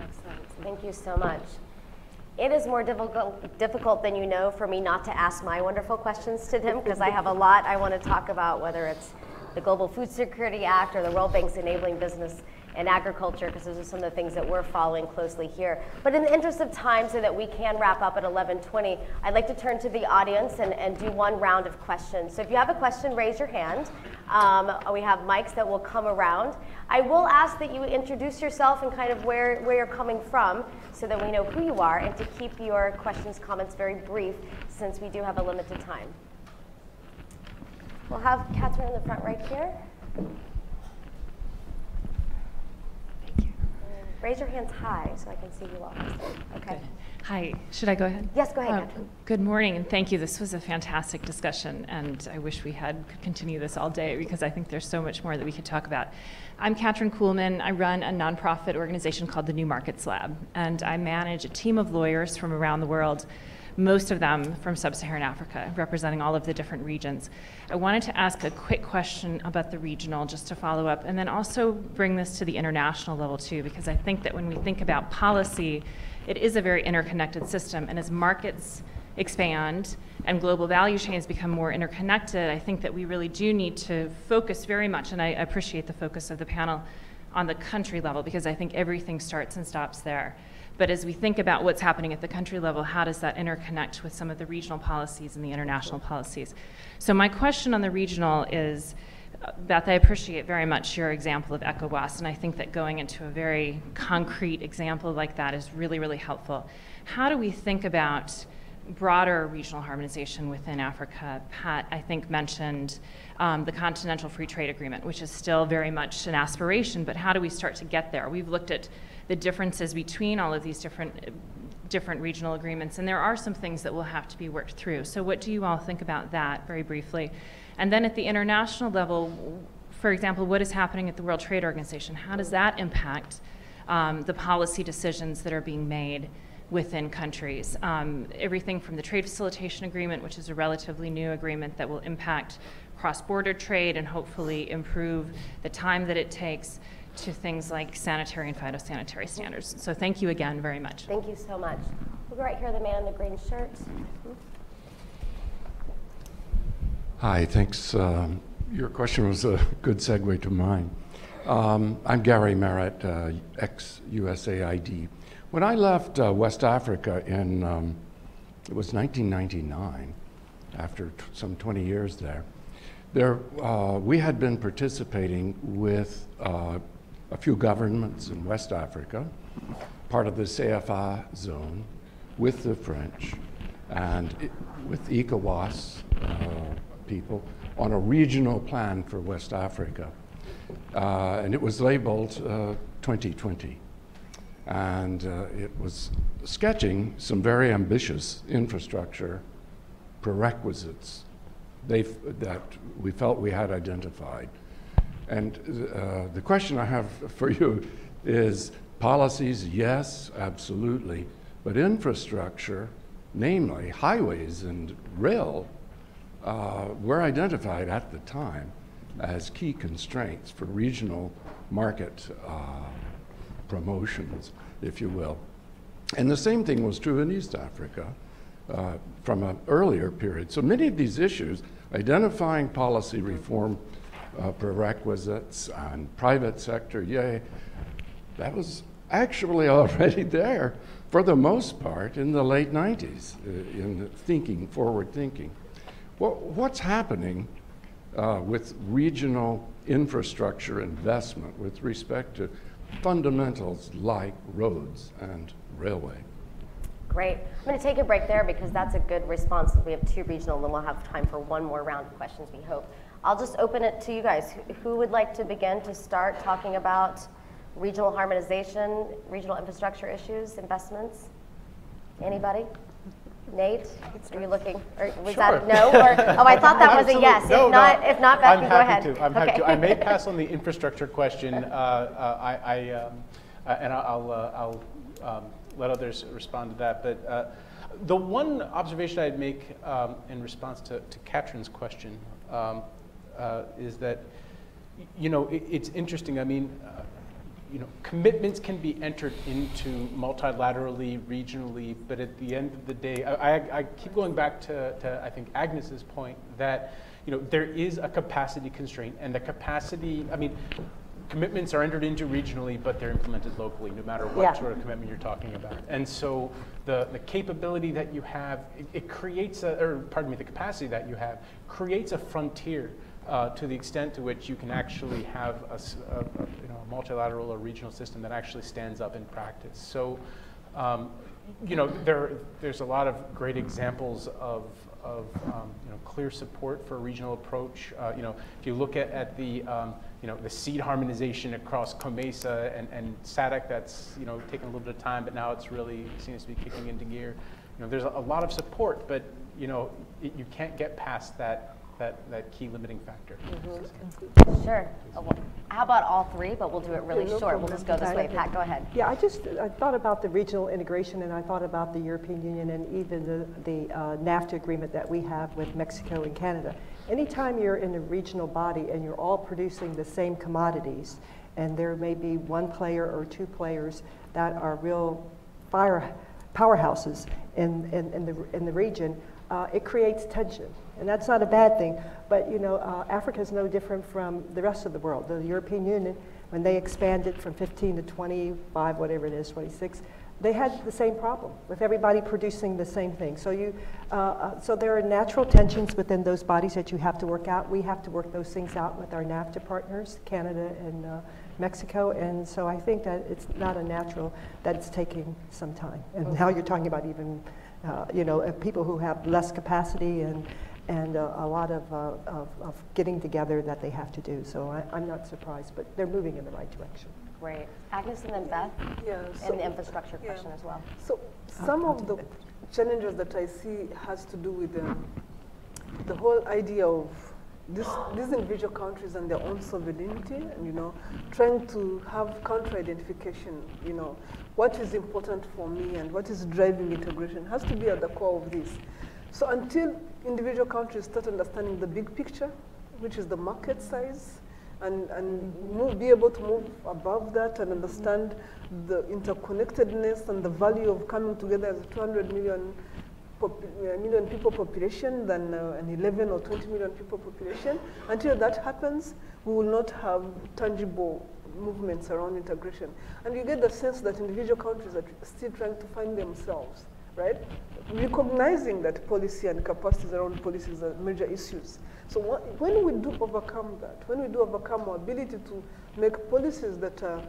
Excellent. Thank you so much. It is more difficult, difficult than you know for me not to ask my wonderful questions to them because I have a lot I want to talk about, whether it's the Global Food Security Act or the World Bank's Enabling Business and agriculture because those are some of the things that we're following closely here. But in the interest of time so that we can wrap up at 1120, I'd like to turn to the audience and, and do one round of questions. So if you have a question, raise your hand. Um, we have mics that will come around. I will ask that you introduce yourself and kind of where, where you're coming from so that we know who you are and to keep your questions, comments very brief since we do have a limited time. We'll have Catherine in the front right here. Raise your hands high so I can see you all. Okay. Good.
Hi, should I go ahead?
Yes, go ahead.
Uh, good morning and thank you. This was a fantastic discussion and I wish we had could continue this all day because I think there's so much more that we could talk about. I'm Katrin Kuhlmann. I run a nonprofit organization called the New Markets Lab and I manage a team of lawyers from around the world most of them from sub-Saharan Africa, representing all of the different regions. I wanted to ask a quick question about the regional, just to follow up, and then also bring this to the international level too, because I think that when we think about policy, it is a very interconnected system, and as markets expand and global value chains become more interconnected, I think that we really do need to focus very much, and I appreciate the focus of the panel, on the country level, because I think everything starts and stops there. But as we think about what's happening at the country level, how does that interconnect with some of the regional policies and the international policies? So my question on the regional is, uh, Beth, I appreciate very much your example of ECOWAS, and I think that going into a very concrete example like that is really, really helpful. How do we think about broader regional harmonization within Africa? Pat, I think, mentioned um, the Continental Free Trade Agreement, which is still very much an aspiration, but how do we start to get there? We've looked at the differences between all of these different different regional agreements, and there are some things that will have to be worked through. So what do you all think about that, very briefly? And then at the international level, for example, what is happening at the World Trade Organization? How does that impact um, the policy decisions that are being made within countries? Um, everything from the Trade Facilitation Agreement, which is a relatively new agreement that will impact cross-border trade and hopefully improve the time that it takes to things like sanitary and phytosanitary standards. So thank you again very much.
Thank you so much. We'll go right here, the man in the green shirt.
Hi, thanks. Um, your question was a good segue to mine. Um, I'm Gary Merritt, uh, ex-USAID. When I left uh, West Africa in, um, it was 1999, after some 20 years there, there uh, we had been participating with uh, a few governments in West Africa, part of the CFA zone, with the French, and it, with ECOWAS uh, people on a regional plan for West Africa. Uh, and it was labeled uh, 2020. And uh, it was sketching some very ambitious infrastructure prerequisites that we felt we had identified. And uh, the question I have for you is policies, yes, absolutely, but infrastructure, namely highways and rail, uh, were identified at the time as key constraints for regional market uh, promotions, if you will. And the same thing was true in East Africa uh, from an earlier period. So many of these issues, identifying policy reform uh, prerequisites and private sector, yay, that was actually [LAUGHS] already there for the most part in the late 90s uh, in thinking, forward thinking. Well, what's happening uh, with regional infrastructure investment with respect to fundamentals like roads and railway?
Great. I'm going to take a break there because that's a good response. We have two regional, and then we'll have time for one more round of questions, we hope. I'll just open it to you guys. Who would like to begin to start talking about regional harmonization, regional infrastructure issues, investments? Anybody? Nate, are you looking? Or was
Sure.
that no? Or, oh, I thought that was a
Absolutely.
yes.
No,
if not,
no.
if not,
I'm
Becky, go ahead.
To. I'm happy to. I may [LAUGHS] pass on the infrastructure question, uh, uh, I, I um, uh, and I'll, uh, I'll um, let others respond to that. But uh, the one observation I'd make um, in response to, to Katrin's question um, uh, is that, you know, it, it's interesting. I mean, uh, you know, commitments can be entered into multilaterally, regionally, but at the end of the day, I, I, I keep going back to, to, I think, Agnes's point that, you know, there is a capacity constraint, and the capacity, I mean, commitments are entered into regionally, but they're implemented locally, no matter what
Yeah.
sort of commitment you're talking about. And so the, the capability that you have, it, it creates a, or pardon me, the capacity that you have creates a frontier uh, to the extent to which you can actually have a, a- a, you know, a multilateral or regional system that actually stands up in practice. So, um, you know, there, there's a lot of great examples of, of um, you know, clear support for a regional approach. Uh, you know, if you look at, at the, um, you know, the seed harmonization across COMESA and, and SADC, that's, you know, taken a little bit of time, but now it's really seems to be kicking into gear. You know, there's a, a lot of support, but, you know, it, you can't get past that, that, that key limiting factor.
Sure. Oh, well, How about all three? But we'll do it really
no
short. We'll just go this way. Pat, go ahead.
Yeah, I just I thought about the regional integration, and I thought about the European Union and even the, the uh, NAFTA agreement that we have with Mexico and Canada. Anytime you're in a regional body and you're all producing the same commodities, and there may be one player or two players that are real fire powerhouses in, in, in, the, in the region, uh, it creates tension. And that's not a bad thing. But you know, uh, Africa is no different from the rest of the world. The European Union, when they expanded from 15 to 25, whatever it is, 26, they had the same problem with everybody producing the same thing. So you, uh, uh, so there are natural tensions within those bodies that you have to work out. We have to work those things out with our NAFTA partners, Canada and uh, Mexico. And so I think that it's not unnatural that it's taking some time. And now you're talking about even, uh, you know, uh, people who have less capacity and and uh, a lot of, uh, of, of getting together that they have to do. So I, I'm not surprised, but they're moving in the right direction.
Great. Agnes and then Beth,
Yeah, so-
and the infrastructure
yeah.
question as well.
So some of the challenges that I see has to do with um, the whole idea of this, these individual countries and their own sovereignty, and you know, trying to have country identification. You know, what is important for me and what is driving integration has to be at the core of this. So until individual countries start understanding the big picture, which is the market size, and, and move, be able to move above that and understand the interconnectedness and the value of coming together as a 200 million, uh, million people population than uh, an 11 or 20 million people population. Until that happens, we will not have tangible movements around integration. And you get the sense that individual countries are still trying to find themselves, right? Recognizing that policy and capacities around policies are major issues. So wh- when we do overcome that, when we do overcome our ability to make policies that are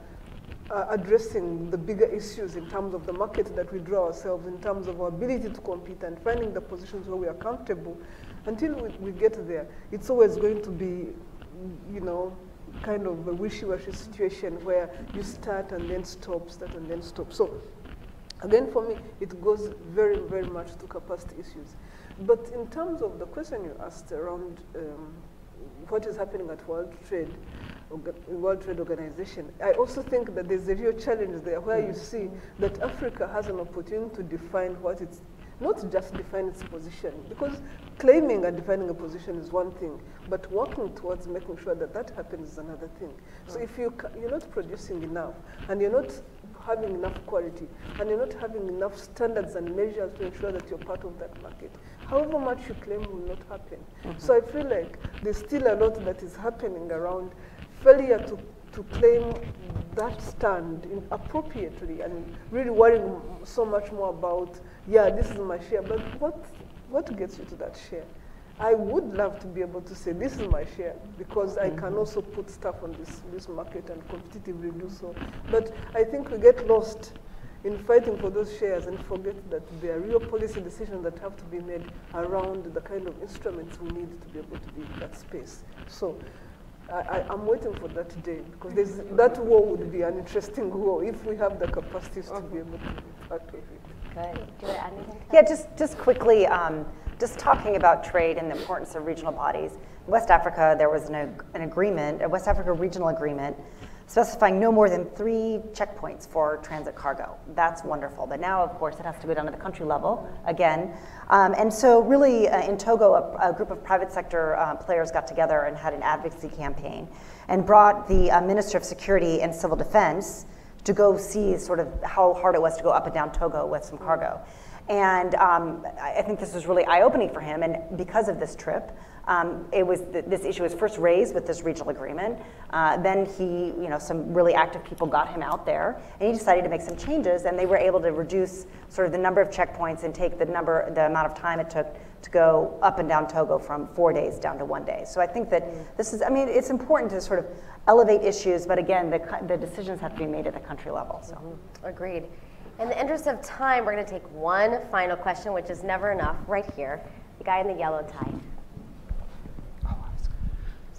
uh, addressing the bigger issues in terms of the market that we draw ourselves, in terms of our ability to compete and finding the positions where we are comfortable, until we, we get there, it's always going to be, you know, kind of a wishy-washy situation where you start and then stop, start and then stop. So Again, for me, it goes very, very much to capacity issues. But in terms of the question you asked around um, what is happening at World Trade, World Trade Organization, I also think that there's a real challenge there where you see that Africa has an opportunity to define what its not just define its position, because claiming and defining a position is one thing, but working towards making sure that that happens is another thing. So if you you're not producing enough and you're not having enough quality and you're not having enough standards and measures to ensure that you're part of that market, however much you claim will not happen. Mm -hmm. So I feel like there's still a lot that is happening around failure to to claim that stand appropriately and really worrying so much more about, yeah, this is my share, but what, what gets you to that share? I would love to be able to say, this is my share, because I can mm-hmm. also put stuff on this, this market and competitively do so. But I think we get lost in fighting for those shares and forget that there are real policy decisions that have to be made around the kind of instruments we need to be able to be in that space. So I, am waiting for that day because that war would be an interesting [LAUGHS] war if we have the capacities to be able to be part of it.
Good. Do you add anything?
Yeah, just just quickly, um, just talking about trade and the importance of regional bodies. In West Africa, there was an, an agreement, a West Africa regional agreement specifying no more than three checkpoints for transit cargo. That's wonderful. But now, of course, it has to go down to the country level again. Um, and so, really, uh, in Togo, a, a, group of private sector uh, players got together and had an advocacy campaign and brought the uh, Minister of Security and Civil Defense to go see sort of how hard it was to go up and down Togo with some cargo. And um, I think this was really eye opening for him. And because of this trip, um, it was th- this issue was first raised with this regional agreement. Uh, then he, you know, some really active people got him out there, and he decided to make some changes, and they were able to reduce sort of the number of checkpoints and take the number, the amount of time it took to go up and down Togo from four days down to one day. So I think that this is, I mean, it's important to sort of elevate issues, but again, the, the decisions have to be made at the country level. So
mm-hmm. agreed. In the interest of time, we're going to take one final question, which is never enough, right here. The guy in the yellow tie.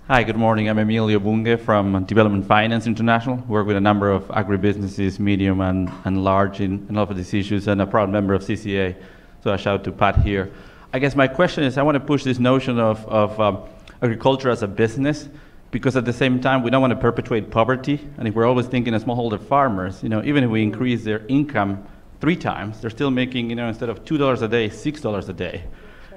Hi, good morning. I'm Emilio Bunge from Development Finance International. Work with a number of agribusinesses, medium and, and large, in, in a lot of these issues, and a proud member of CCA. So I shout to Pat here. I guess my question is I want to push this notion of, of um, agriculture as a business because at the same time we don't want to perpetuate poverty. And if we're always thinking of smallholder farmers, you know, even if we increase their income three times, they're still making, you know, instead of $2 a day, $6 a day.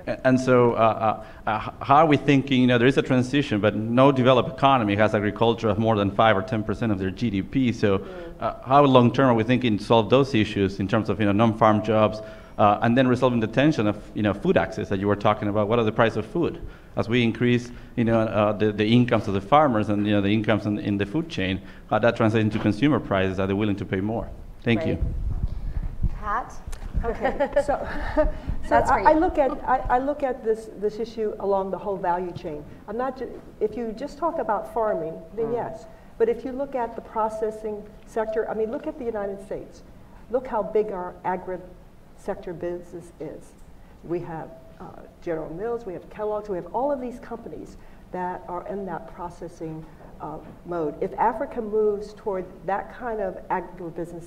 And so, uh, uh, uh, how are we thinking? You know, there is a transition, but no developed economy has agriculture of more than five or ten percent of their GDP. So, uh, how long term are we thinking to solve those issues in terms of you know non-farm jobs, uh, and then resolving the tension of you know food access that you were talking about? What are the price of food as we increase you know uh, the, the incomes of the farmers and you know the incomes in, in the food chain? How that translates into consumer prices? Are they willing to pay more? Thank right. you.
Pat.
Okay, [LAUGHS] so, [LAUGHS] so I, I, look at I, I, look at this this issue along the whole value chain. I'm not. Ju- if you just talk about farming, then mm. yes. But if you look at the processing sector, I mean, look at the United States. Look how big our agri sector business is. We have uh, General Mills, we have Kellogg's, we have all of these companies that are in that processing uh, mode. If Africa moves toward that kind of agribusiness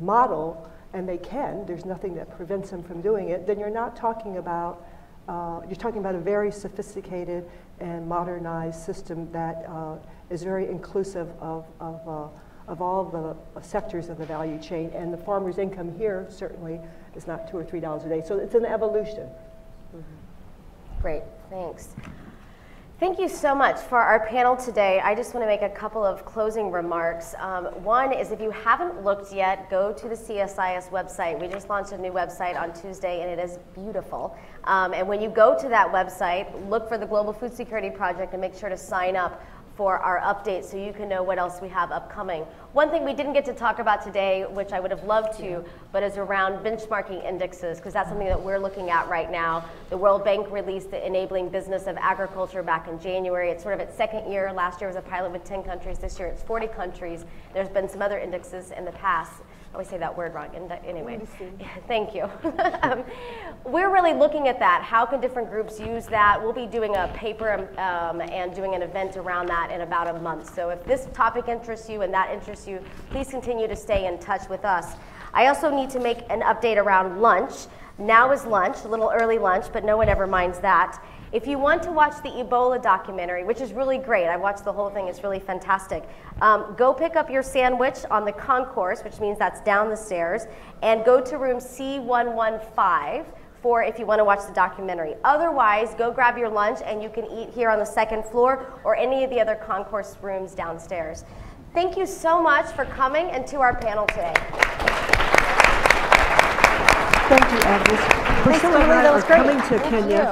model, and they can, there's nothing that prevents them from doing it, then you're not talking about, uh, you're talking about a very sophisticated and modernized system that uh, is very inclusive of, of, uh, of all the sectors of the value chain. And the farmer's income here certainly is not two or three dollars a day. So it's an evolution. Mm
-hmm. Great, thanks. Thank you so much for our panel today. I just want to make a couple of closing remarks. Um, one is if you haven't looked yet, go to the CSIS website. We just launched a new website on Tuesday and it is beautiful. Um, and when you go to that website, look for the Global Food Security Project and make sure to sign up for our updates so you can know what else we have upcoming. One thing we didn't get to talk about today, which I would have loved to, but is around benchmarking indexes, because that's something that we're looking at right now. The World Bank released the Enabling Business of Agriculture back in January. It's sort of its second year. Last year was a pilot with 10 countries. This year it's 40 countries. There's been some other indexes in the past I always say that word wrong. Anyway, [LAUGHS] thank you. [LAUGHS] um, we're really looking at that. How can different groups use that? We'll be doing a paper um, and doing an event around that in about a month. So if this topic interests you and that interests you, please continue to stay in touch with us. I also need to make an update around lunch. Now is lunch, a little early lunch, but no one ever minds that. If you want to watch the Ebola documentary, which is really great, I watched the whole thing, it's really fantastic. Um, go pick up your sandwich on the concourse, which means that's down the stairs, and go to room C115 for if you want to watch the documentary. Otherwise, go grab your lunch and you can eat here on the second floor or any of the other concourse rooms downstairs. Thank you so much for coming and to our panel today.
Thank you, Agnes. Priscilla and I are coming to
Thank
Kenya
you.